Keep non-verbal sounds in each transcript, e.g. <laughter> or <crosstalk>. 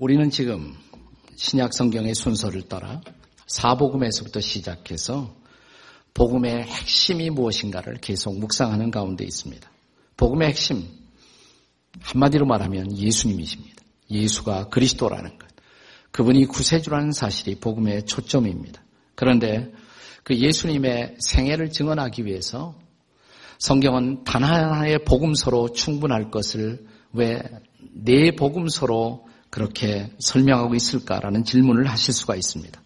우리는 지금 신약 성경의 순서를 따라 사복음에서부터 시작해서 복음의 핵심이 무엇인가를 계속 묵상하는 가운데 있습니다. 복음의 핵심 한마디로 말하면 예수님이십니다. 예수가 그리스도라는 것. 그분이 구세주라는 사실이 복음의 초점입니다. 그런데 그 예수님의 생애를 증언하기 위해서 성경은 단 하나의 복음서로 충분할 것을 왜 네 복음서로 그렇게 설명하고 있을까라는 질문을 하실 수가 있습니다.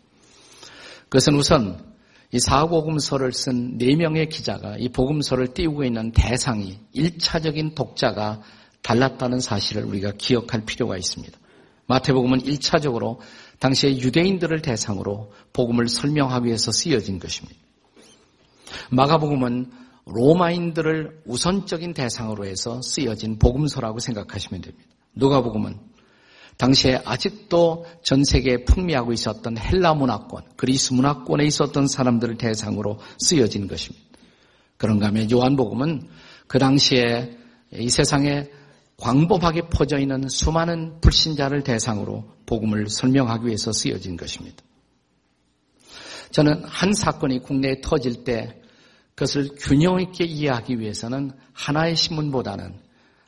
그것은 우선 이 사복음서를 쓴 네 명의 기자가 이 복음서를 띄우고 있는 대상이 일차적인 독자가 달랐다는 사실을 우리가 기억할 필요가 있습니다. 마태복음은 1차적으로 당시의 유대인들을 대상으로 복음을 설명하기 위해서 쓰여진 것입니다. 마가복음은 로마인들을 우선적인 대상으로 해서 쓰여진 복음서라고 생각하시면 됩니다. 누가복음은 당시에 아직도 전 세계에 풍미하고 있었던 헬라 문화권, 그리스 문화권에 있었던 사람들을 대상으로 쓰여진 것입니다. 그런가 하면 요한복음은 그 당시에 이 세상에 광범하게 퍼져 있는 수많은 불신자를 대상으로 복음을 설명하기 위해서 쓰여진 것입니다. 저는 한 사건이 국내에 터질 때 그것을 균형 있게 이해하기 위해서는 하나의 신문보다는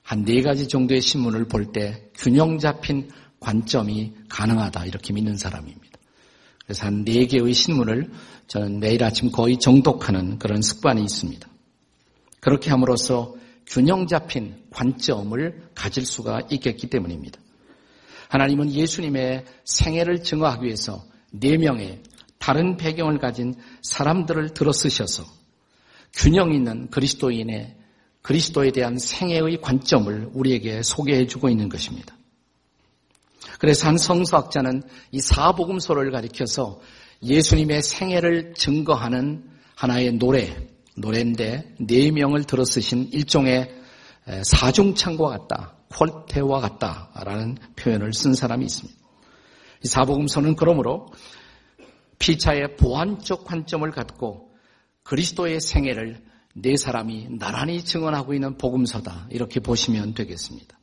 한 네 가지 정도의 신문을 볼 때 균형 잡힌 관점이 가능하다 이렇게 믿는 사람입니다. 그래서 한 네 개의 신문을 저는 매일 아침 거의 정독하는 그런 습관이 있습니다. 그렇게 함으로써 균형 잡힌 관점을 가질 수가 있겠기 때문입니다. 하나님은 예수님의 생애를 증거하기 위해서 네 명의 다른 배경을 가진 사람들을 들어 쓰셔서 균형 있는 그리스도인의 그리스도에 대한 생애의 관점을 우리에게 소개해 주고 있는 것입니다. 그래서 한 성서학자는 이 사복음서를 가리켜서 예수님의 생애를 증거하는 하나의 노래, 노래인데 네 명을 들어 쓰신 일종의 사중창과 같다, 퀄테와 같다라는 표현을 쓴 사람이 있습니다. 이 사복음서는 그러므로 피차의 보완적 관점을 갖고 그리스도의 생애를 네 사람이 나란히 증언하고 있는 복음서다 이렇게 보시면 되겠습니다.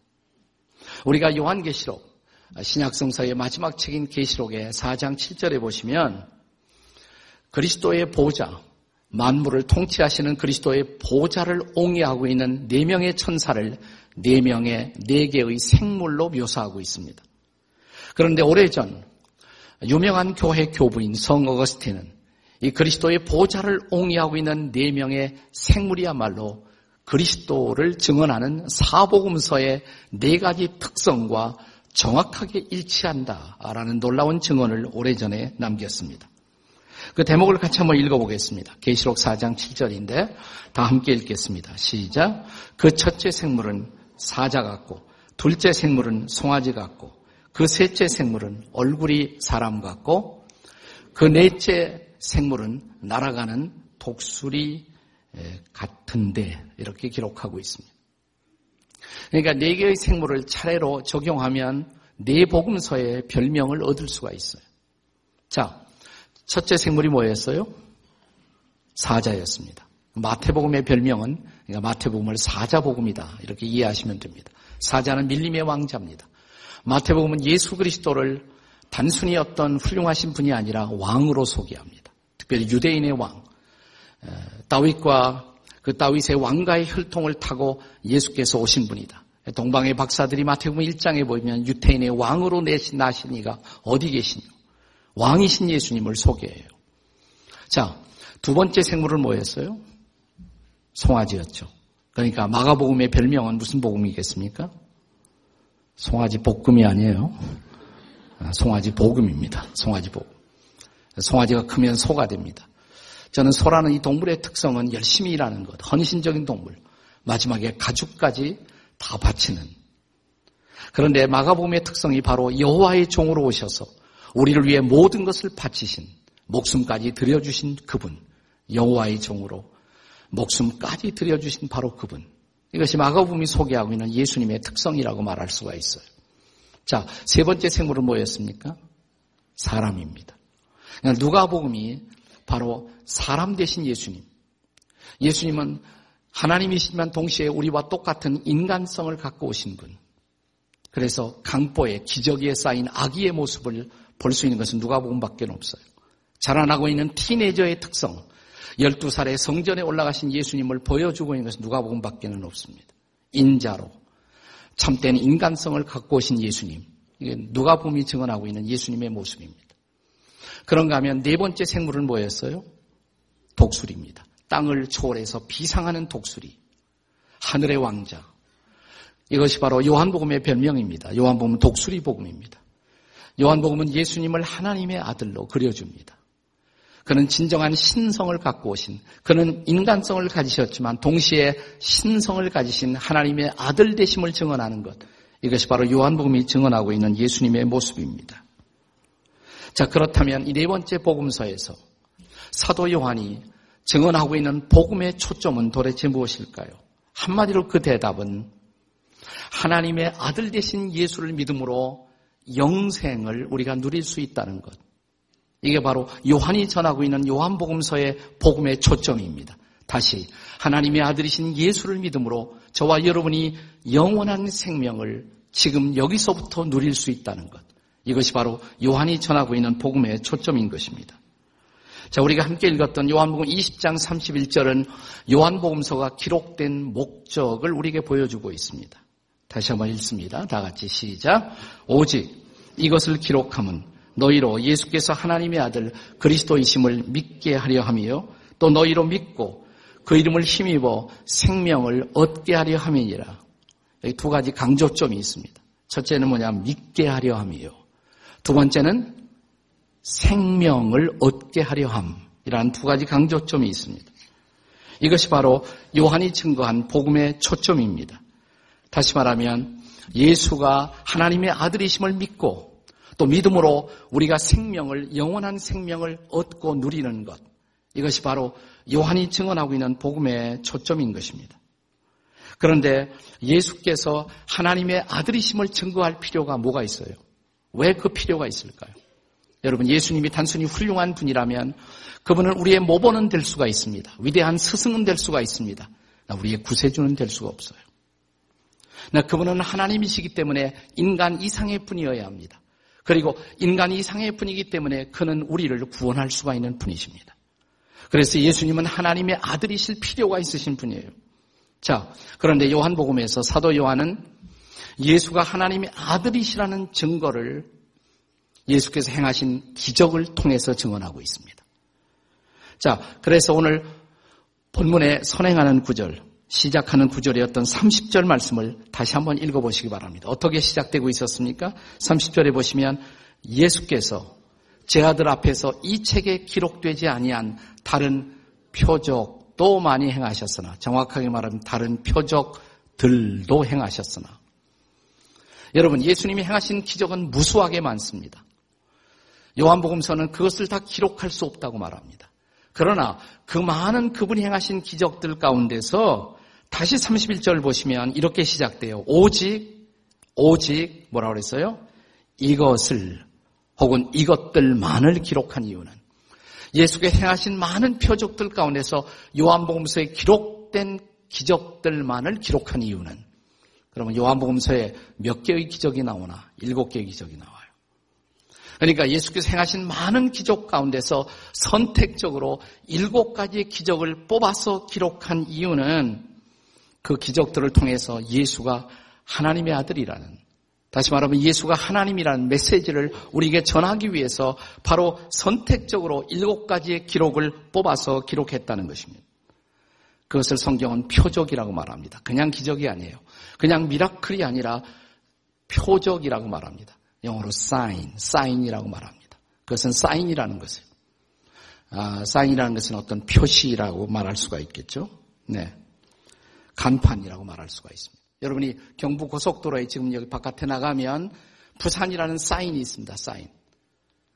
우리가 요한계시록 신약성서의 마지막 책인 계시록의 4장 7절에 보시면 그리스도의 보좌, 만물을 통치하시는 그리스도의 보좌를 옹이하고 있는 네 명의 천사를 네 명의 네 개의 생물로 묘사하고 있습니다. 그런데 오래전 유명한 교회 교부인 성 어거스틴은 이 그리스도의 보좌를 옹이하고 있는 네 명의 생물이야말로 그리스도를 증언하는 사복음서의 네 가지 특성과 정확하게 일치한다라는 놀라운 증언을 오래전에 남겼습니다. 그 대목을 같이 한번 읽어보겠습니다. 계시록 4장 7절인데 다 함께 읽겠습니다. 시작. 그 첫째 생물은 사자 같고 둘째 생물은 송아지 같고 그 셋째 생물은 얼굴이 사람 같고 그 넷째 생물은 날아가는 독수리 같은데 이렇게 기록하고 있습니다. 그러니까 네 개의 생물을 차례로 적용하면 네 복음서의 별명을 얻을 수가 있어요. 자, 첫째 생물이 뭐였어요? 사자였습니다. 마태복음의 별명은 그러니까 마태복음을 사자복음이다 이렇게 이해하시면 됩니다. 사자는 밀림의 왕자입니다. 마태복음은 예수 그리스도를 단순히 어떤 훌륭하신 분이 아니라 왕으로 소개합니다. 특별히 유대인의 왕 다윗과 그 다윗의 왕가의 혈통을 타고 예수께서 오신 분이다. 동방의 박사들이 마태복음 1장에 보면 유태인의 왕으로 내신 나신 이가 어디 계시냐? 왕이신 예수님을 소개해요. 자, 두 번째 생물은 뭐였어요? 송아지였죠. 그러니까 마가복음의 별명은 무슨 복음이겠습니까? 송아지 볶음이 아니에요. 아, 송아지 복음입니다. 송아지 복음. 송아지가 크면 소가 됩니다. 저는 소라는 이 동물의 특성은 열심히 일하는 것, 헌신적인 동물, 마지막에 가죽까지 다 바치는. 그런데 마가복음의 특성이 바로 여호와의 종으로 오셔서 우리를 위해 모든 것을 바치신 목숨까지 들여주신 그분, 여호와의 종으로 목숨까지 들여주신 바로 그분. 이것이 마가복음이 소개하고 있는 예수님의 특성이라고 말할 수가 있어요. 자, 세 번째 생물은 뭐였습니까? 사람입니다. 누가복음이 바로 사람 대신 예수님. 예수님은 하나님이시지만 동시에 우리와 똑같은 인간성을 갖고 오신 분. 그래서 강보에 기저귀에 쌓인 아기의 모습을 볼 수 있는 것은 누가복음밖에 없어요. 자라나고 있는 티네저의 특성, 12살에 성전에 올라가신 예수님을 보여주고 있는 것은 누가복음밖에 없습니다. 인자로 참된 인간성을 갖고 오신 예수님, 이게 누가복음이 증언하고 있는 예수님의 모습입니다. 그런가 하면 네 번째 생물은 뭐였어요? 독수리입니다. 땅을 초월해서 비상하는 독수리. 하늘의 왕자. 이것이 바로 요한복음의 별명입니다. 요한복음은 독수리 복음입니다. 요한복음은 예수님을 하나님의 아들로 그려줍니다. 그는 진정한 신성을 갖고 오신, 그는 인간성을 가지셨지만 동시에 신성을 가지신 하나님의 아들 되심을 증언하는 것. 이것이 바로 요한복음이 증언하고 있는 예수님의 모습입니다. 자, 그렇다면 이 네 번째 복음서에서 사도 요한이 증언하고 있는 복음의 초점은 도대체 무엇일까요? 한마디로 그 대답은 하나님의 아들 되신 예수를 믿음으로 영생을 우리가 누릴 수 있다는 것. 이게 바로 요한이 전하고 있는 요한복음서의 복음의 초점입니다. 다시 하나님의 아들이신 예수를 믿음으로 저와 여러분이 영원한 생명을 지금 여기서부터 누릴 수 있다는 것. 이것이 바로 요한이 전하고 있는 복음의 초점인 것입니다. 자, 우리가 함께 읽었던 요한복음 20장 31절은 요한복음서가 기록된 목적을 우리에게 보여주고 있습니다. 다시 한번 읽습니다. 다 같이 시작. 오직 이것을 기록함은 너희로 예수께서 하나님의 아들 그리스도이심을 믿게 하려 함이요. 또 너희로 믿고 그 이름을 힘입어 생명을 얻게 하려 함이니라. 여기 두 가지 강조점이 있습니다. 첫째는 뭐냐? 믿게 하려 함이요. 두 번째는 생명을 얻게 하려 함이라는 두 가지 강조점이 있습니다. 이것이 바로 요한이 증거한 복음의 초점입니다. 다시 말하면 예수가 하나님의 아들이심을 믿고 또 믿음으로 우리가 생명을 영원한 생명을 얻고 누리는 것 이것이 바로 요한이 증언하고 있는 복음의 초점인 것입니다. 그런데 예수께서 하나님의 아들이심을 증거할 필요가 뭐가 있어요? 왜 그 필요가 있을까요? 여러분, 예수님이 단순히 훌륭한 분이라면 그분은 우리의 모범은 될 수가 있습니다. 위대한 스승은 될 수가 있습니다. 우리의 구세주는 될 수가 없어요. 그분은 하나님이시기 때문에 인간 이상의 분이어야 합니다. 그리고 인간 이상의 분이기 때문에 그는 우리를 구원할 수가 있는 분이십니다. 그래서 예수님은 하나님의 아들이실 필요가 있으신 분이에요. 자, 그런데 요한복음에서 사도 요한은 예수가 하나님의 아들이시라는 증거를 예수께서 행하신 기적을 통해서 증언하고 있습니다. 자, 그래서 오늘 본문에 선행하는 구절, 시작하는 구절이었던 30절 말씀을 다시 한번 읽어보시기 바랍니다. 어떻게 시작되고 있었습니까? 30절에 보시면 예수께서 제 아들 앞에서 이 책에 기록되지 아니한 다른 표적도 많이 행하셨으나 정확하게 말하면 다른 표적들도 행하셨으나 여러분 예수님이 행하신 기적은 무수하게 많습니다. 요한복음서는 그것을 다 기록할 수 없다고 말합니다. 그러나 그 많은 그분이 행하신 기적들 가운데서 다시 31절 보시면 이렇게 시작돼요. 오직, 오직, 뭐라고 그랬어요? 이것을, 혹은 이것들만을 기록한 이유는 예수께 행하신 많은 표적들 가운데서 요한복음서에 기록된 기적들만을 기록한 이유는 그러면 요한복음서에 몇 개의 기적이 나오나? 일곱 개의 기적이 나와요. 그러니까 예수께서 행하신 많은 기적 가운데서 선택적으로 일곱 가지의 기적을 뽑아서 기록한 이유는 그 기적들을 통해서 예수가 하나님의 아들이라는 다시 말하면 예수가 하나님이라는 메시지를 우리에게 전하기 위해서 바로 선택적으로 일곱 가지의 기록을 뽑아서 기록했다는 것입니다. 그것을 성경은 표적이라고 말합니다. 그냥 기적이 아니에요. 그냥 미라클이 아니라 표적이라고 말합니다. 영어로 sign, sign이라고 말합니다. 그것은 사인이라는 것이에요. 아, 사인이라는 것은 어떤 표시라고 말할 수가 있겠죠. 네. 간판이라고 말할 수가 있습니다. 여러분이 경부 고속도로에 지금 여기 바깥에 나가면 부산이라는 사인이 있습니다. 사인.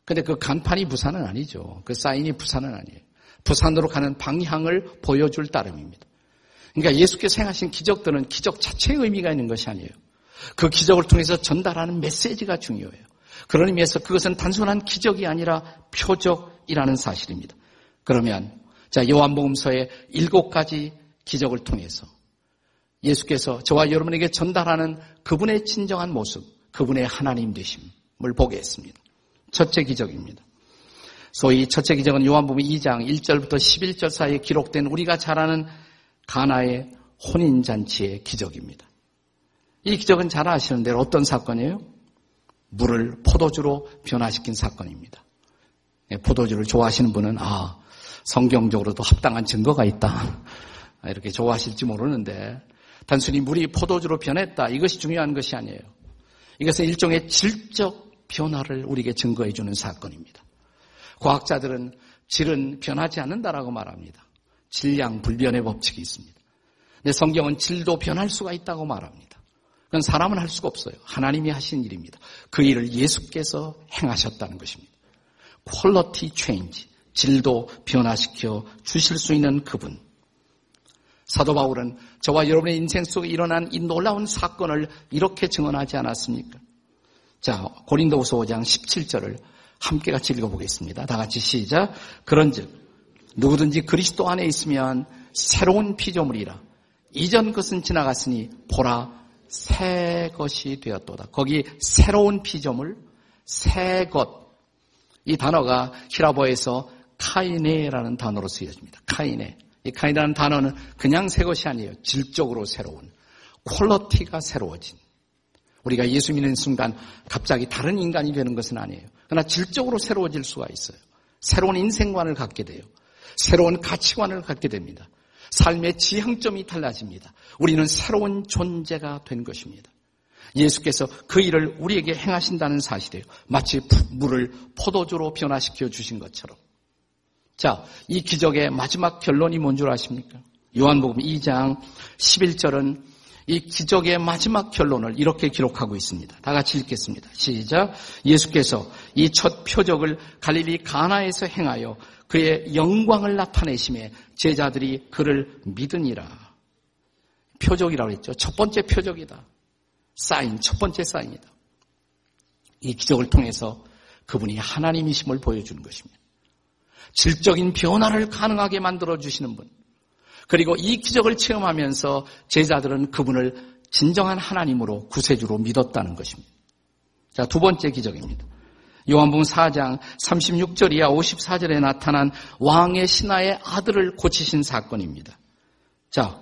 근데 그 간판이 부산은 아니죠. 그 사인이 부산은 아니에요. 부산으로 가는 방향을 보여줄 따름입니다. 그러니까 예수께서 행하신 기적들은 기적 자체의 의미가 있는 것이 아니에요. 그 기적을 통해서 전달하는 메시지가 중요해요. 그런 의미에서 그것은 단순한 기적이 아니라 표적이라는 사실입니다. 그러면 자 요한복음서의 일곱 가지 기적을 통해서 예수께서 저와 여러분에게 전달하는 그분의 진정한 모습, 그분의 하나님 되심을 보게 했습니다. 첫째 기적입니다. 소위 첫째 기적은 요한복음 2장 1절부터 11절 사이에 기록된 우리가 잘 아는 가나의 혼인잔치의 기적입니다. 이 기적은 잘 아시는 대로 어떤 사건이에요? 물을 포도주로 변화시킨 사건입니다. 예, 포도주를 좋아하시는 분은 아 성경적으로도 합당한 증거가 있다 <laughs> 이렇게 좋아하실지 모르는데 단순히 물이 포도주로 변했다 이것이 중요한 것이 아니에요. 이것은 일종의 질적 변화를 우리에게 증거해 주는 사건입니다. 과학자들은 질은 변하지 않는다라고 말합니다. 질량 불변의 법칙이 있습니다. 근데 성경은 질도 변할 수가 있다고 말합니다. 그건 사람은 할 수가 없어요. 하나님이 하신 일입니다. 그 일을 예수께서 행하셨다는 것입니다. 퀄러티 체인지, 질도 변화시켜 주실 수 있는 그분. 사도 바울은 저와 여러분의 인생 속에 일어난 이 놀라운 사건을 이렇게 증언하지 않았습니까? 자, 고린도후서 5장 17절을 함께 같이 읽어보겠습니다. 다 같이 시작. 그런즉 누구든지 그리스도 안에 있으면 새로운 피조물이라 이전 것은 지나갔으니 보라 새 것이 되었도다. 거기 새로운 피조물, 새 것. 이 단어가 히라보에서 카이네라는 단어로 쓰여집니다. 카이네. 이 카이네라는 단어는 그냥 새 것이 아니에요. 질적으로 새로운. 퀄러티가 새로워진. 우리가 예수 믿는 순간 갑자기 다른 인간이 되는 것은 아니에요. 그러나 질적으로 새로워질 수가 있어요. 새로운 인생관을 갖게 돼요. 새로운 가치관을 갖게 됩니다. 삶의 지향점이 달라집니다. 우리는 새로운 존재가 된 것입니다. 예수께서 그 일을 우리에게 행하신다는 사실이에요. 마치 물을 포도주로 변화시켜 주신 것처럼. 자, 이 기적의 마지막 결론이 뭔 줄 아십니까? 요한복음 2장 11절은 이 기적의 마지막 결론을 이렇게 기록하고 있습니다. 다 같이 읽겠습니다. 시작. 예수께서 이 첫 표적을 갈릴리 가나에서 행하여 그의 영광을 나타내심에 제자들이 그를 믿으니라. 표적이라고 했죠. 첫 번째 표적이다. 사인, 첫 번째 사인이다. 이 기적을 통해서 그분이 하나님이심을 보여주는 것입니다. 질적인 변화를 가능하게 만들어 주시는 분. 그리고 이 기적을 체험하면서 제자들은 그분을 진정한 하나님으로 구세주로 믿었다는 것입니다. 자, 두 번째 기적입니다. 요한복음 4장 36절 이하 54절에 나타난 왕의 신하의 아들을 고치신 사건입니다. 자,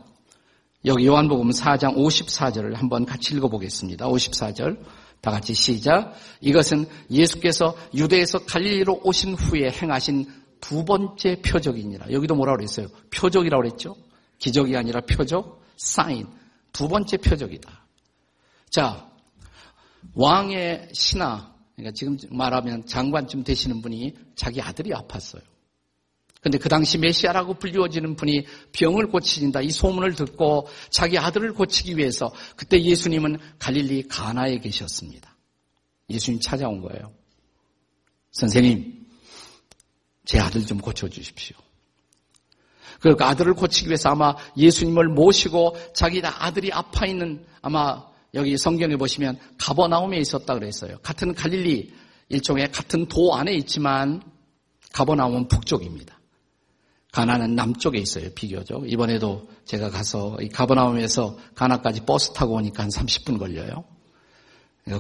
여기 요한복음 4장 54절을 한번 같이 읽어보겠습니다. 54절. 다 같이 시작. 이것은 예수께서 유대에서 갈릴리로 오신 후에 행하신 두 번째 표적이니라. 여기도 뭐라고 그랬어요? 표적이라고 그랬죠? 기적이 아니라 표적, 사인. 두 번째 표적이다. 자, 왕의 신하, 그러니까 지금 말하면 장관쯤 되시는 분이 자기 아들이 아팠어요. 근데 그 당시 메시아라고 불리워지는 분이 병을 고치신다. 이 소문을 듣고 자기 아들을 고치기 위해서 그때 예수님은 갈릴리 가나에 계셨습니다. 예수님 찾아온 거예요. 선생님, 제 아들 좀 고쳐주십시오. 그 아들을 고치기 위해서 아마 예수님을 모시고 자기 아들이 아파 있는 아마 여기 성경에 보시면 가버나움에 있었다 그랬어요. 같은 갈릴리 일종의 같은 도 안에 있지만 가버나움은 북쪽입니다. 가나는 남쪽에 있어요. 비교적. 이번에도 제가 가서 이 가버나움에서 가나까지 버스 타고 오니까 한 30분 걸려요.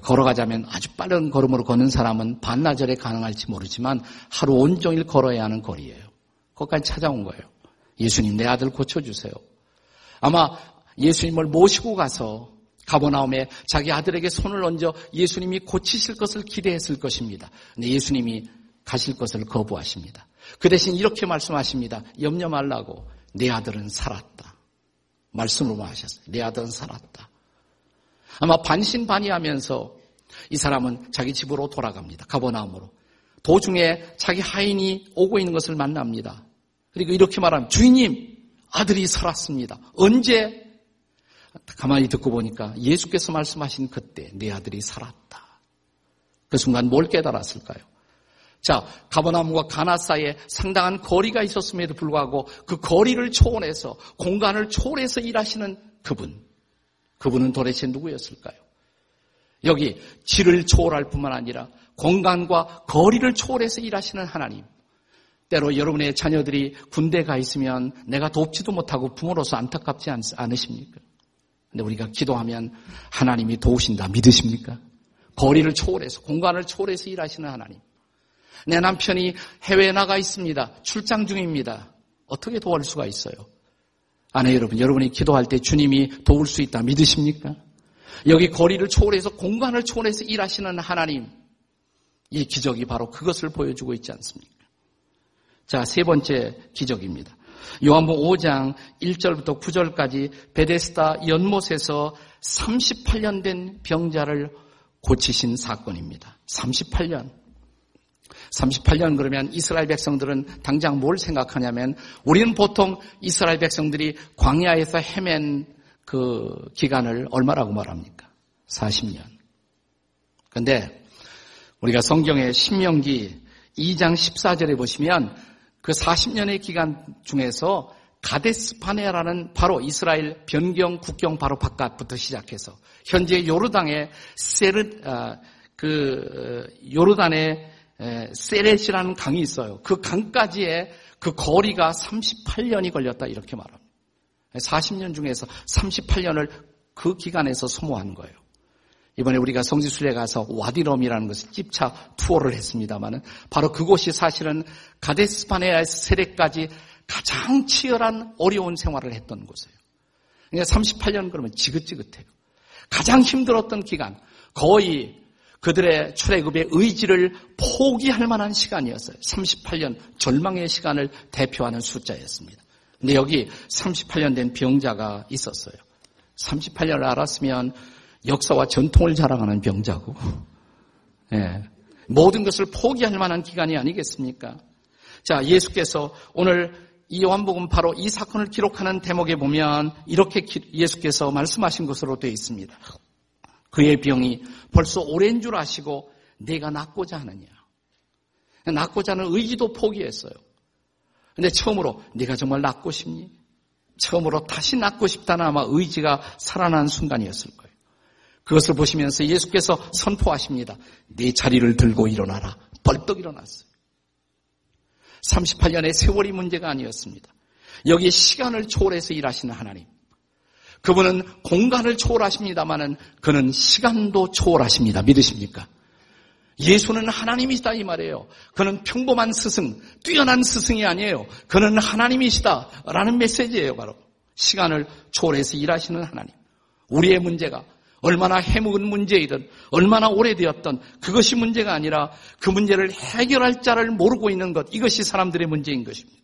걸어가자면 아주 빠른 걸음으로 걷는 사람은 반나절에 가능할지 모르지만 하루 온종일 걸어야 하는 거리예요. 거기까지 찾아온 거예요. 예수님 내 아들 고쳐주세요. 아마 예수님을 모시고 가서 가버나움에 자기 아들에게 손을 얹어 예수님이 고치실 것을 기대했을 것입니다. 근데 예수님이 가실 것을 거부하십니다. 그 대신 이렇게 말씀하십니다. 염려 말라고 내 아들은 살았다. 말씀으로만 하셨어요. 내 아들은 살았다. 아마 반신반의하면서 이 사람은 자기 집으로 돌아갑니다. 가버나움으로. 도중에 자기 하인이 오고 있는 것을 만납니다. 그리고 이렇게 말하면 주인님 아들이 살았습니다. 언제 가만히 듣고 보니까 예수께서 말씀하신 그때 내 아들이 살았다. 그 순간 뭘 깨달았을까요? 자, 가버나움과 가나 사이에 상당한 거리가 있었음에도 불구하고 그 거리를 초월해서 공간을 초월해서 일하시는 그분. 그분은 도대체 누구였을까요? 여기 질을 초월할 뿐만 아니라 공간과 거리를 초월해서 일하시는 하나님. 때로 여러분의 자녀들이 군대 가 있으면 내가 돕지도 못하고 부모로서 안타깝지 않으십니까? 근데 우리가 기도하면 하나님이 도우신다 믿으십니까? 거리를 초월해서 공간을 초월해서 일하시는 하나님. 내 남편이 해외에 나가 있습니다. 출장 중입니다. 어떻게 도울 수가 있어요? 아내 여러분, 여러분이 기도할 때 주님이 도울 수 있다 믿으십니까? 여기 거리를 초월해서 공간을 초월해서 일하시는 하나님. 이 기적이 바로 그것을 보여주고 있지 않습니까? 자, 세 번째 기적입니다. 요한복 5장 1절부터 9절까지 베데스다 연못에서 38년 된 병자를 고치신 사건입니다. 38년. 38년 그러면 이스라엘 백성들은 당장 뭘 생각하냐면 우리는 보통 이스라엘 백성들이 광야에서 헤맨 그 기간을 얼마라고 말합니까? 40년. 근데 우리가 성경의 신명기 2장 14절에 보시면 그 40년의 기간 중에서 가데스 파네라는 바로 이스라엘 변경 국경 바로 바깥부터 시작해서 현재 요르단의 세르 아, 그 요르단의 세렛이라는 강이 있어요. 그 강까지의 그 거리가 38년이 걸렸다 이렇게 말합니다. 40년 중에서 38년을 그 기간에서 소모한 거예요. 이번에 우리가 성지순례 가서 와디럼이라는 것을 집차 투어를 했습니다마는 바로 그곳이 사실은 가데스파네아의 세례까지 가장 치열한 어려운 생활을 했던 곳이에요. 그러니까 38년 그러면 지긋지긋해요. 가장 힘들었던 기간, 거의 그들의 출애굽의 의지를 포기할 만한 시간이었어요. 38년 절망의 시간을 대표하는 숫자였습니다. 근데 여기 38년 된 병자가 있었어요. 38년을 알았으면 역사와 전통을 자랑하는 병자고, <laughs> 예. 모든 것을 포기할 만한 기간이 아니겠습니까? 자, 예수께서 오늘 이 요한복음 바로 이 사건을 기록하는 대목에 보면 이렇게 예수께서 말씀하신 것으로 되어 있습니다. 그의 병이 벌써 오랜 줄 아시고 내가 낫고자 하느냐. 낫고자 하는 의지도 포기했어요. 근데 처음으로 네가 정말 낫고 싶니? 처음으로 다시 낫고 싶다는 아마 의지가 살아난 순간이었을 거예요. 그것을 보시면서 예수께서 선포하십니다. 네 자리를 들고 일어나라. 벌떡 일어났어요. 38년의 세월이 문제가 아니었습니다. 여기 시간을 초월해서 일하시는 하나님. 그분은 공간을 초월하십니다마는 그는 시간도 초월하십니다. 믿으십니까? 예수는 하나님이시다 이 말이에요. 그는 평범한 스승, 뛰어난 스승이 아니에요. 그는 하나님이시다라는 메시지예요, 바로. 시간을 초월해서 일하시는 하나님. 우리의 문제가 얼마나 해묵은 문제이든 얼마나 오래되었던 그것이 문제가 아니라 그 문제를 해결할 자를 모르고 있는 것 이것이 사람들의 문제인 것입니다.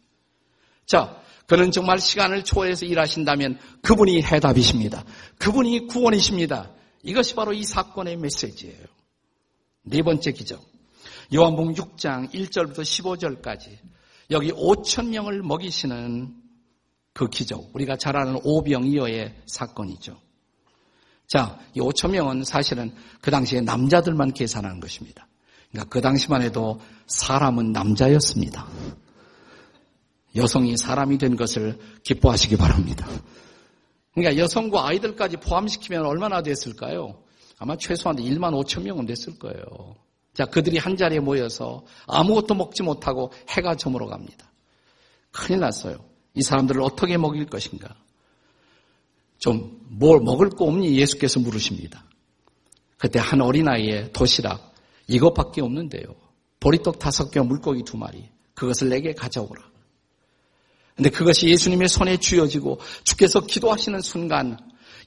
자, 그는 정말 시간을 초월해서 일하신다면 그분이 해답이십니다. 그분이 구원이십니다. 이것이 바로 이 사건의 메시지예요. 네 번째 기적. 요한복음 6장 1절부터 15절까지 여기 5천 명을 먹이시는 그 기적. 우리가 잘 아는 오병이어의 사건이죠. 자, 이 5천 명은 사실은 그 당시에 남자들만 계산한 것입니다. 그러니까 그 당시만 해도 사람은 남자였습니다. 여성이 사람이 된 것을 기뻐하시기 바랍니다. 그러니까 여성과 아이들까지 포함시키면 얼마나 됐을까요? 아마 최소한 1만 5천 명은 됐을 거예요. 자, 그들이 한 자리에 모여서 아무것도 먹지 못하고 해가 저물어 갑니다. 큰일 났어요. 이 사람들을 어떻게 먹일 것인가? 좀 뭘 먹을 거 없니? 예수께서 물으십니다. 그때 한 어린아이의 도시락 이것밖에 없는데요. 보리떡 다섯 개, 물고기 두 마리. 그것을 내게 가져오라. 근데 그것이 예수님의 손에 쥐어지고 주께서 기도하시는 순간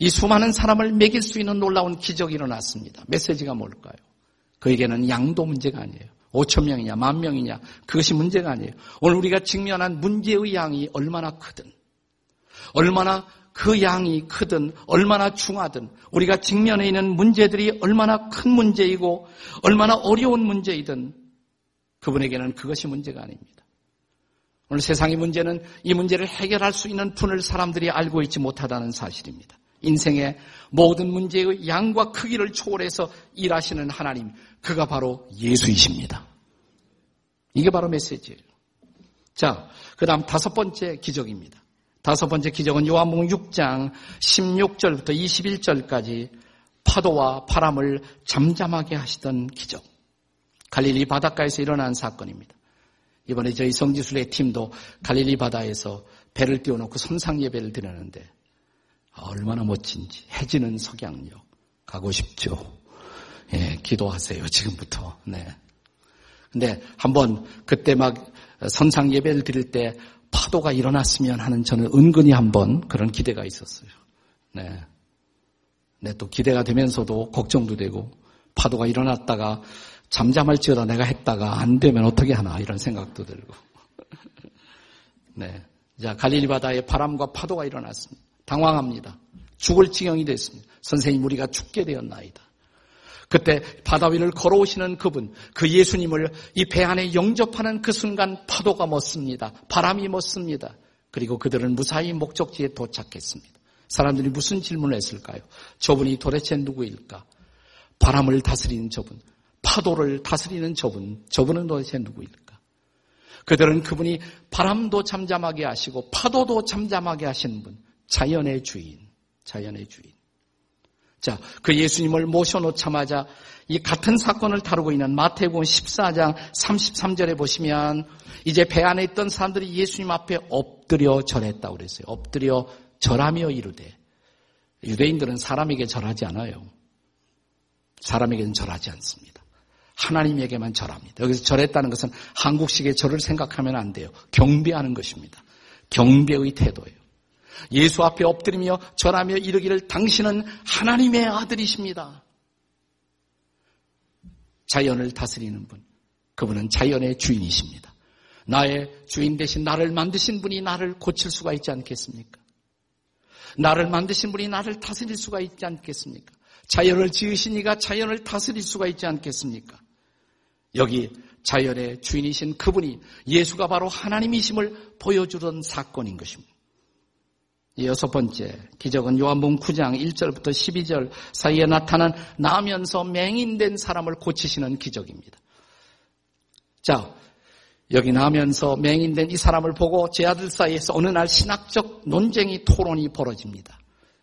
이 수많은 사람을 먹일 수 있는 놀라운 기적이 일어났습니다. 메시지가 뭘까요? 그에게는 양도 문제가 아니에요. 5천 명이냐, 만 명이냐, 그것이 문제가 아니에요. 오늘 우리가 직면한 문제의 양이 얼마나 크든, 얼마나 그 양이 크든 얼마나 중하든 우리가 직면해 있는 문제들이 얼마나 큰 문제이고 얼마나 어려운 문제이든 그분에게는 그것이 문제가 아닙니다. 오늘 세상의 문제는 이 문제를 해결할 수 있는 분을 사람들이 알고 있지 못하다는 사실입니다. 인생의 모든 문제의 양과 크기를 초월해서 일하시는 하나님, 그가 바로 예수이십니다. 이게 바로 메시지예요. 자, 그 다음 다섯 번째 기적입니다. 다섯 번째 기적은 요한복음 6장 16절부터 21절까지 파도와 바람을 잠잠하게 하시던 기적. 갈릴리 바닷가에서 일어난 사건입니다. 이번에 저희 성지순례 팀도 갈릴리 바다에서 배를 띄워놓고 선상 예배를 드렸는데 얼마나 멋진지. 해지는 석양역. 가고 싶죠. 예, 기도하세요. 지금부터. 네. 근데 한번 그때 막 선상 예배를 드릴 때 파도가 일어났으면 하는 저는 은근히 한번 그런 기대가 있었어요. 네. 네, 또 기대가 되면서도 걱정도 되고 파도가 일어났다가 잠잠할지어다 내가 했다가 안 되면 어떻게 하나 이런 생각도 들고. <laughs> 네. 자, 갈릴리 바다에 바람과 파도가 일어났습니다. 당황합니다. 죽을 지경이 됐습니다. 선생님 우리가 죽게 되었나이다. 그때 바다 위를 걸어오시는 그분, 그 예수님을 이 배 안에 영접하는 그 순간 파도가 멎습니다. 바람이 멎습니다. 그리고 그들은 무사히 목적지에 도착했습니다. 사람들이 무슨 질문을 했을까요? 저분이 도대체 누구일까? 바람을 다스리는 저분, 파도를 다스리는 저분, 저분은 도대체 누구일까? 그들은 그분이 바람도 잠잠하게 하시고 파도도 잠잠하게 하시는 분, 자연의 주인, 자연의 주인. 자, 그 예수님을 모셔놓자마자 이 같은 사건을 다루고 있는 마태복음 14장 33절에 보시면 이제 배 안에 있던 사람들이 예수님 앞에 엎드려 절했다고 그랬어요. 엎드려 절하며 이르되 유대인들은 사람에게 절하지 않아요. 사람에게는 절하지 않습니다. 하나님에게만 절합니다. 여기서 절했다는 것은 한국식의 절을 생각하면 안 돼요. 경배하는 것입니다. 경배의 태도예요. 예수 앞에 엎드리며 절하며 이르기를 당신은 하나님의 아들이십니다. 자연을 다스리는 분. 그분은 자연의 주인이십니다. 나의 주인 대신 나를 만드신 분이 나를 고칠 수가 있지 않겠습니까? 나를 만드신 분이 나를 다스릴 수가 있지 않겠습니까? 자연을 지으신 이가 자연을 다스릴 수가 있지 않겠습니까? 여기 자연의 주인이신 그분이 예수가 바로 하나님이심을 보여주던 사건인 것입니다. 여섯 번째 기적은 요한복음 9장 1절부터 12절 사이에 나타난 나면서 맹인된 사람을 고치시는 기적입니다. 자, 여기 나면서 맹인된 이 사람을 보고 제 아들 사이에서 어느 날 신학적 논쟁이 토론이 벌어집니다.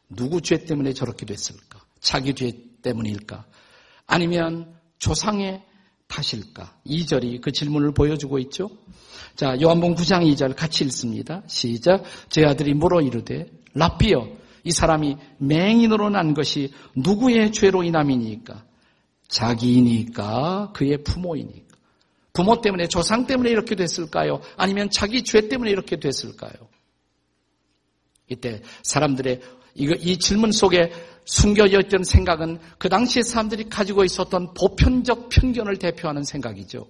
누구 죄 때문에 저렇게 됐을까? 자기 죄 때문일까? 아니면 조상의 탓일까? 2절이 그 질문을 보여주고 있죠. 자, 요한복음 9장 2절 같이 읽습니다. 시작. 제 아들이 물어 이르되 라비어 이 사람이 맹인으로 난 것이 누구의 죄로 인함이니까? 자기이니까 그의 부모이니까. 부모 때문에 조상 때문에 이렇게 됐을까요? 아니면 자기 죄 때문에 이렇게 됐을까요? 이때 사람들의 이 질문 속에 숨겨져 있던 생각은 그 당시에 사람들이 가지고 있었던 보편적 편견을 대표하는 생각이죠.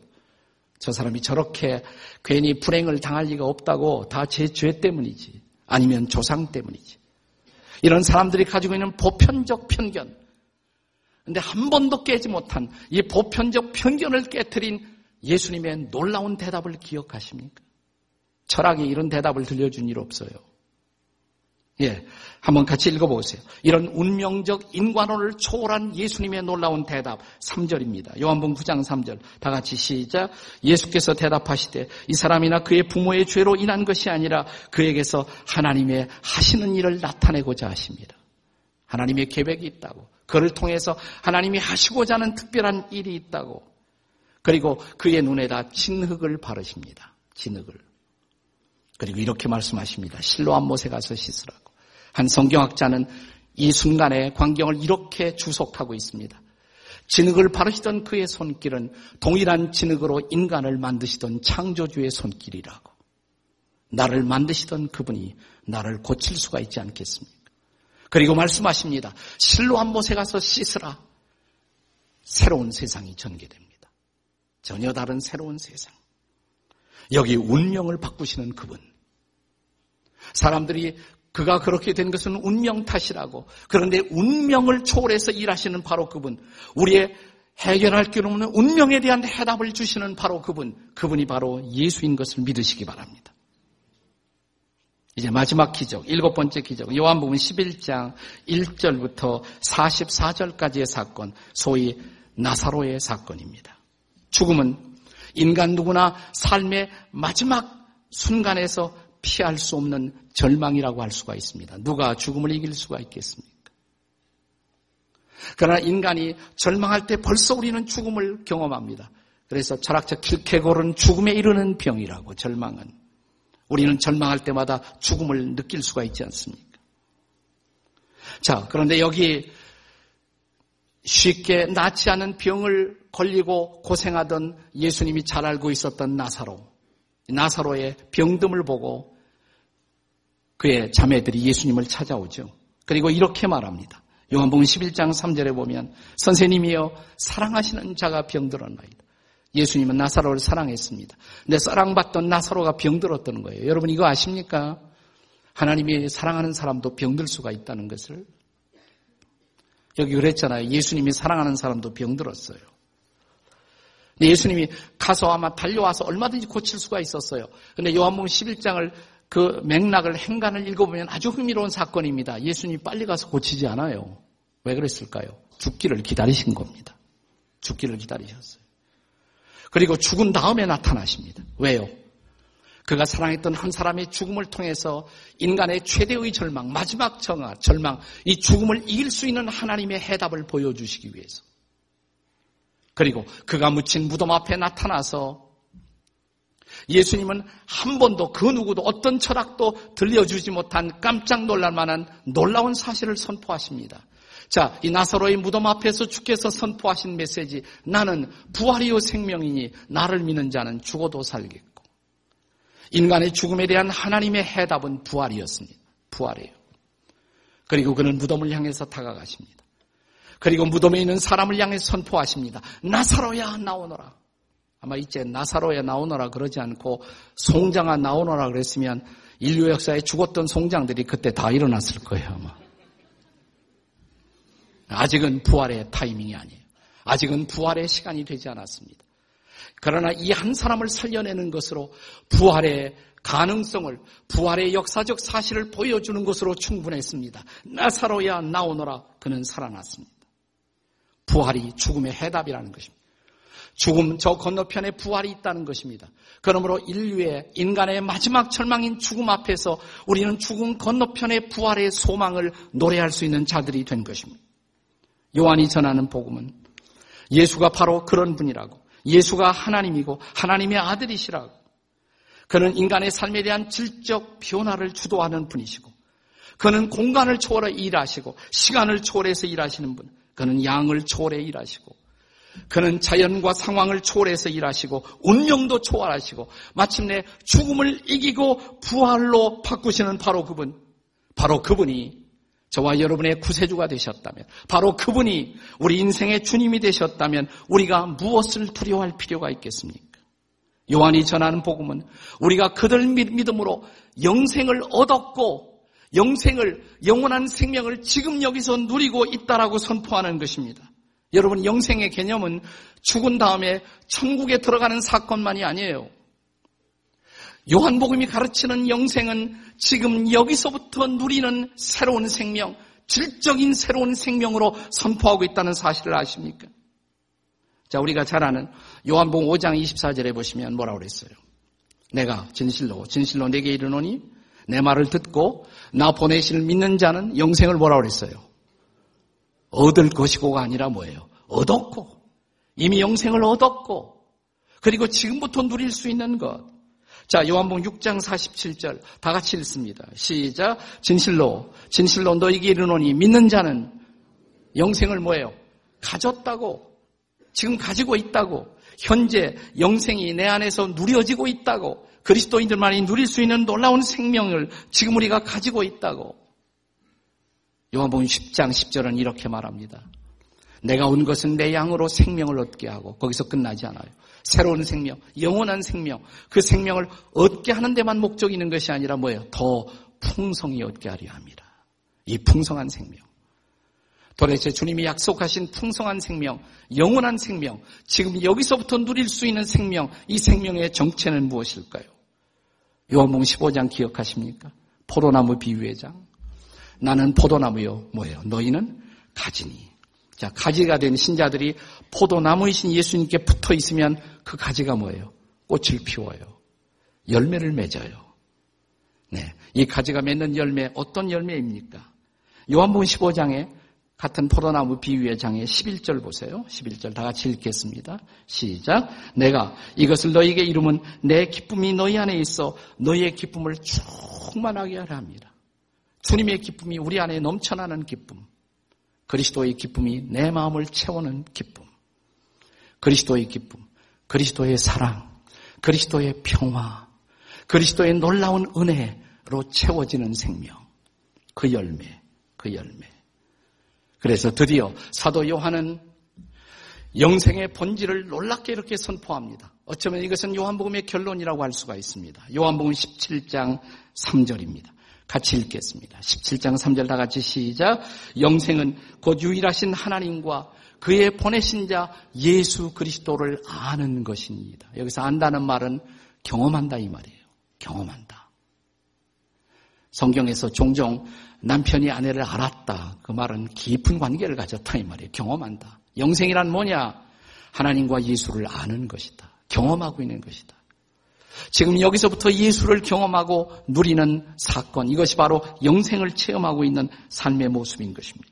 저 사람이 저렇게 괜히 불행을 당할 리가 없다고 다 제 죄 때문이지. 아니면 조상 때문이지. 이런 사람들이 가지고 있는 보편적 편견. 근데 한 번도 깨지 못한 이 보편적 편견을 깨뜨린 예수님의 놀라운 대답을 기억하십니까? 철학이 이런 대답을 들려준 일 없어요. 예. 한번 같이 읽어보세요. 이런 운명적 인관론을 초월한 예수님의 놀라운 대답 3절입니다. 요한복음 9장 3절 다 같이 시작. 예수께서 대답하시되 이 사람이나 그의 부모의 죄로 인한 것이 아니라 그에게서 하나님의 하시는 일을 나타내고자 하십니다. 하나님의 계획이 있다고. 그를 통해서 하나님이 하시고자 하는 특별한 일이 있다고. 그리고 그의 눈에다 진흙을 바르십니다. 진흙을. 그리고 이렇게 말씀하십니다. 실로암 못에 가서 씻으라고. 한 성경학자는 이 순간의 광경을 이렇게 주석하고 있습니다. 진흙을 바르시던 그의 손길은 동일한 진흙으로 인간을 만드시던 창조주의 손길이라고. 나를 만드시던 그분이 나를 고칠 수가 있지 않겠습니까? 그리고 말씀하십니다. 실로 한 못에 가서 씻으라. 새로운 세상이 전개됩니다. 전혀 다른 새로운 세상. 여기 운명을 바꾸시는 그분. 사람들이 그가 그렇게 된 것은 운명 탓이라고. 그런데 운명을 초월해서 일하시는 바로 그분. 우리의 해결할 길 없는 운명에 대한 해답을 주시는 바로 그분. 그분이 바로 예수인 것을 믿으시기 바랍니다. 이제 마지막 기적, 일곱 번째 기적. 요한복음 11장 1절부터 44절까지의 사건, 소위 나사로의 사건입니다. 죽음은 인간 누구나 삶의 마지막 순간에서 피할 수 없는 절망이라고 할 수가 있습니다. 누가 죽음을 이길 수가 있겠습니까? 그러나 인간이 절망할 때 벌써 우리는 죽음을 경험합니다. 그래서 철학자 킬케골은 죽음에 이르는 병이라고 절망은 우리는 절망할 때마다 죽음을 느낄 수가 있지 않습니까? 자, 그런데 여기 쉽게 낫지 않은 병을 걸리고 고생하던 예수님이 잘 알고 있었던 나사로. 나사로의 병듦을 보고 그의 자매들이 예수님을 찾아오죠. 그리고 이렇게 말합니다. 요한복음 11장 3절에 보면 선생님이여 사랑하시는 자가 병들었나이다. 예수님은 나사로를 사랑했습니다. 근데 사랑받던 나사로가 병들었던 거예요. 여러분 이거 아십니까? 하나님이 사랑하는 사람도 병들 수가 있다는 것을 여기 그랬잖아요. 예수님이 사랑하는 사람도 병들었어요. 예수님이 가서 아마 달려와서 얼마든지 고칠 수가 있었어요. 근데 요한복음 11장을 그 맥락을 행간을 읽어보면 아주 흥미로운 사건입니다. 예수님이 빨리 가서 고치지 않아요. 왜 그랬을까요? 죽기를 기다리신 겁니다. 죽기를 기다리셨어요. 그리고 죽은 다음에 나타나십니다. 왜요? 그가 사랑했던 한 사람의 죽음을 통해서 인간의 최대의 절망, 마지막 정화, 절망, 이 죽음을 이길 수 있는 하나님의 해답을 보여주시기 위해서. 그리고 그가 묻힌 무덤 앞에 나타나서 예수님은 한 번도 그 누구도 어떤 철학도 들려주지 못한 깜짝 놀랄 만한 놀라운 사실을 선포하십니다. 자, 이 나사로의 무덤 앞에서 주께서 선포하신 메시지, 나는 부활이요 생명이니 나를 믿는 자는 죽어도 살겠고. 인간의 죽음에 대한 하나님의 해답은 부활이었습니다. 부활이에요. 그리고 그는 무덤을 향해서 다가가십니다. 그리고 무덤에 있는 사람을 향해 선포하십니다. 나사로야 나오너라. 아마 이제 나사로야 나오너라 그러지 않고 송장아 나오너라 그랬으면 인류 역사에 죽었던 송장들이 그때 다 일어났을 거예요 아마. 아직은 부활의 타이밍이 아니에요. 아직은 부활의 시간이 되지 않았습니다. 그러나 이 한 사람을 살려내는 것으로 부활의 가능성을 부활의 역사적 사실을 보여주는 것으로 충분했습니다. 나사로야 나오너라 그는 살아났습니다. 부활이 죽음의 해답이라는 것입니다. 죽음 저 건너편에 부활이 있다는 것입니다. 그러므로 인류의 인간의 마지막 절망인 죽음 앞에서 우리는 죽음 건너편의 부활의 소망을 노래할 수 있는 자들이 된 것입니다. 요한이 전하는 복음은 예수가 바로 그런 분이라고 예수가 하나님이고 하나님의 아들이시라고. 그는 인간의 삶에 대한 질적 변화를 주도하는 분이시고 그는 공간을 초월해 일하시고 시간을 초월해서 일하시는 분. 그는 양을 초월해 일하시고 그는 자연과 상황을 초월해서 일하시고 운명도 초월하시고 마침내 죽음을 이기고 부활로 바꾸시는 바로 그분. 바로 그분이 저와 여러분의 구세주가 되셨다면, 바로 그분이 우리 인생의 주님이 되셨다면 우리가 무엇을 두려워할 필요가 있겠습니까? 요한이 전하는 복음은 우리가 그들 믿음으로 영생을 얻었고 영생을 영원한 생명을 지금 여기서 누리고 있다라고 선포하는 것입니다. 여러분 영생의 개념은 죽은 다음에 천국에 들어가는 사건만이 아니에요. 요한복음이 가르치는 영생은 지금 여기서부터 누리는 새로운 생명, 질적인 새로운 생명으로 선포하고 있다는 사실을 아십니까? 자, 우리가 잘 아는 요한복음 5장 24절에 보시면 뭐라고 그랬어요? 내가 진실로 진실로 내게 이르노니 내 말을 듣고 나 보내실 믿는 자는 영생을 뭐라고 그랬어요? 얻을 것이고가 아니라 뭐예요? 얻었고 이미 영생을 얻었고 그리고 지금부터 누릴 수 있는 것 자, 요한복음 6장 47절 다 같이 읽습니다. 시작. 진실로 진실로 너에게 이르노니 믿는 자는 영생을 뭐예요? 가졌다고 지금 가지고 있다고 현재 영생이 내 안에서 누려지고 있다고 그리스도인들만이 누릴 수 있는 놀라운 생명을 지금 우리가 가지고 있다고 요한복음 10장 10절은 이렇게 말합니다. 내가 온 것은 내 양으로 생명을 얻게 하고 거기서 끝나지 않아요. 새로운 생명, 영원한 생명, 그 생명을 얻게 하는 데만 목적이 있는 것이 아니라 뭐예요? 더 풍성히 얻게 하려 합니다. 이 풍성한 생명. 도대체 주님이 약속하신 풍성한 생명, 영원한 생명, 지금 여기서부터 누릴 수 있는 생명, 이 생명의 정체는 무엇일까요? 요한복음 15장 기억하십니까? 포도나무 비유의 장. 나는 포도나무요. 뭐예요? 너희는 가지니. 자, 가지가 된 신자들이 포도나무이신 예수님께 붙어 있으면 그 가지가 뭐예요? 꽃을 피워요. 열매를 맺어요. 네. 이 가지가 맺는 열매, 어떤 열매입니까? 요한복음 15장에 같은 포도나무 비유의 장에 11절 보세요. 11절 다 같이 읽겠습니다. 시작. 내가 이것을 너희에게 이루면 내 기쁨이 너희 안에 있어 너희의 기쁨을 충만하게 하라 합니다. 주님의 기쁨이 우리 안에 넘쳐나는 기쁨. 그리스도의 기쁨이 내 마음을 채우는 기쁨. 그리스도의 기쁨. 그리스도의 사랑. 그리스도의 평화. 그리스도의 놀라운 은혜로 채워지는 생명. 그 열매. 그 열매. 그래서 드디어 사도 요한은 영생의 본질을 놀랍게 이렇게 선포합니다. 어쩌면 이것은 요한복음의 결론이라고 할 수가 있습니다. 요한복음 17장 3절입니다. 같이 읽겠습니다. 17장 3절 다 같이 시작. 영생은 곧 유일하신 하나님과 그의 보내신 자 예수 그리스도를 아는 것입니다. 여기서 안다는 말은 경험한다 이 말이에요. 경험한다. 성경에서 종종 남편이 아내를 알았다. 그 말은 깊은 관계를 가졌다 이 말이에요. 경험한다. 영생이란 뭐냐? 하나님과 예수를 아는 것이다. 경험하고 있는 것이다. 지금 여기서부터 예수를 경험하고 누리는 사건, 이것이 바로 영생을 체험하고 있는 삶의 모습인 것입니다.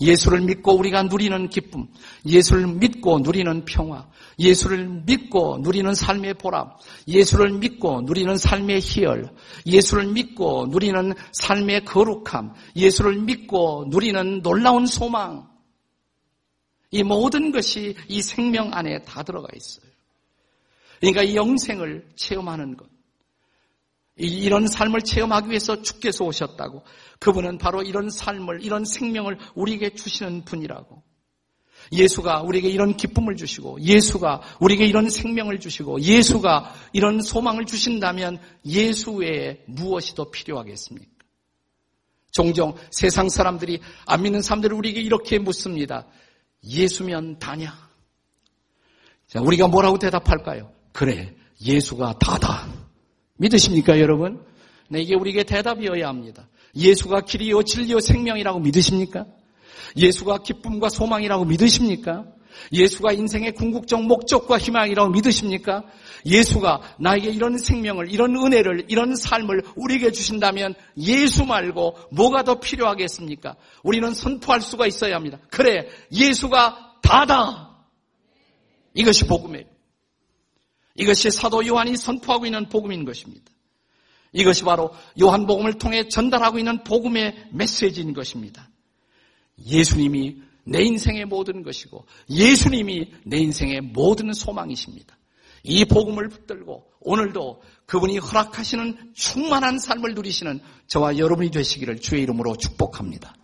예수를 믿고 우리가 누리는 기쁨, 예수를 믿고 누리는 평화, 예수를 믿고 누리는 삶의 보람, 예수를 믿고 누리는 삶의 희열, 예수를 믿고 누리는 삶의 거룩함, 예수를 믿고 누리는 놀라운 소망, 이 모든 것이 이 생명 안에 다 들어가 있어요. 그러니까 이 영생을 체험하는 것. 이런 삶을 체험하기 위해서 주께서 오셨다고. 그분은 바로 이런 삶을, 이런 생명을 우리에게 주시는 분이라고. 예수가 우리에게 이런 기쁨을 주시고, 예수가 우리에게 이런 생명을 주시고, 예수가 이런 소망을 주신다면 예수 외에 무엇이 더 필요하겠습니까? 종종 세상 사람들이 안 믿는 사람들이 우리에게 이렇게 묻습니다. 예수면 다냐? 자, 우리가 뭐라고 대답할까요? 그래, 예수가 다다. 믿으십니까, 여러분? 네, 이게 우리에게 대답이어야 합니다. 예수가 길이요, 진리요, 생명이라고 믿으십니까? 예수가 기쁨과 소망이라고 믿으십니까? 예수가 인생의 궁극적 목적과 희망이라고 믿으십니까? 예수가 나에게 이런 생명을, 이런 은혜를, 이런 삶을 우리에게 주신다면 예수 말고 뭐가 더 필요하겠습니까? 우리는 선포할 수가 있어야 합니다. 그래, 예수가 다다. 이것이 복음이에요. 이것이 사도 요한이 선포하고 있는 복음인 것입니다. 이것이 바로 요한복음을 통해 전달하고 있는 복음의 메시지인 것입니다. 예수님이 내 인생의 모든 것이고 예수님이 내 인생의 모든 소망이십니다. 이 복음을 붙들고 오늘도 그분이 허락하시는 충만한 삶을 누리시는 저와 여러분이 되시기를 주의 이름으로 축복합니다.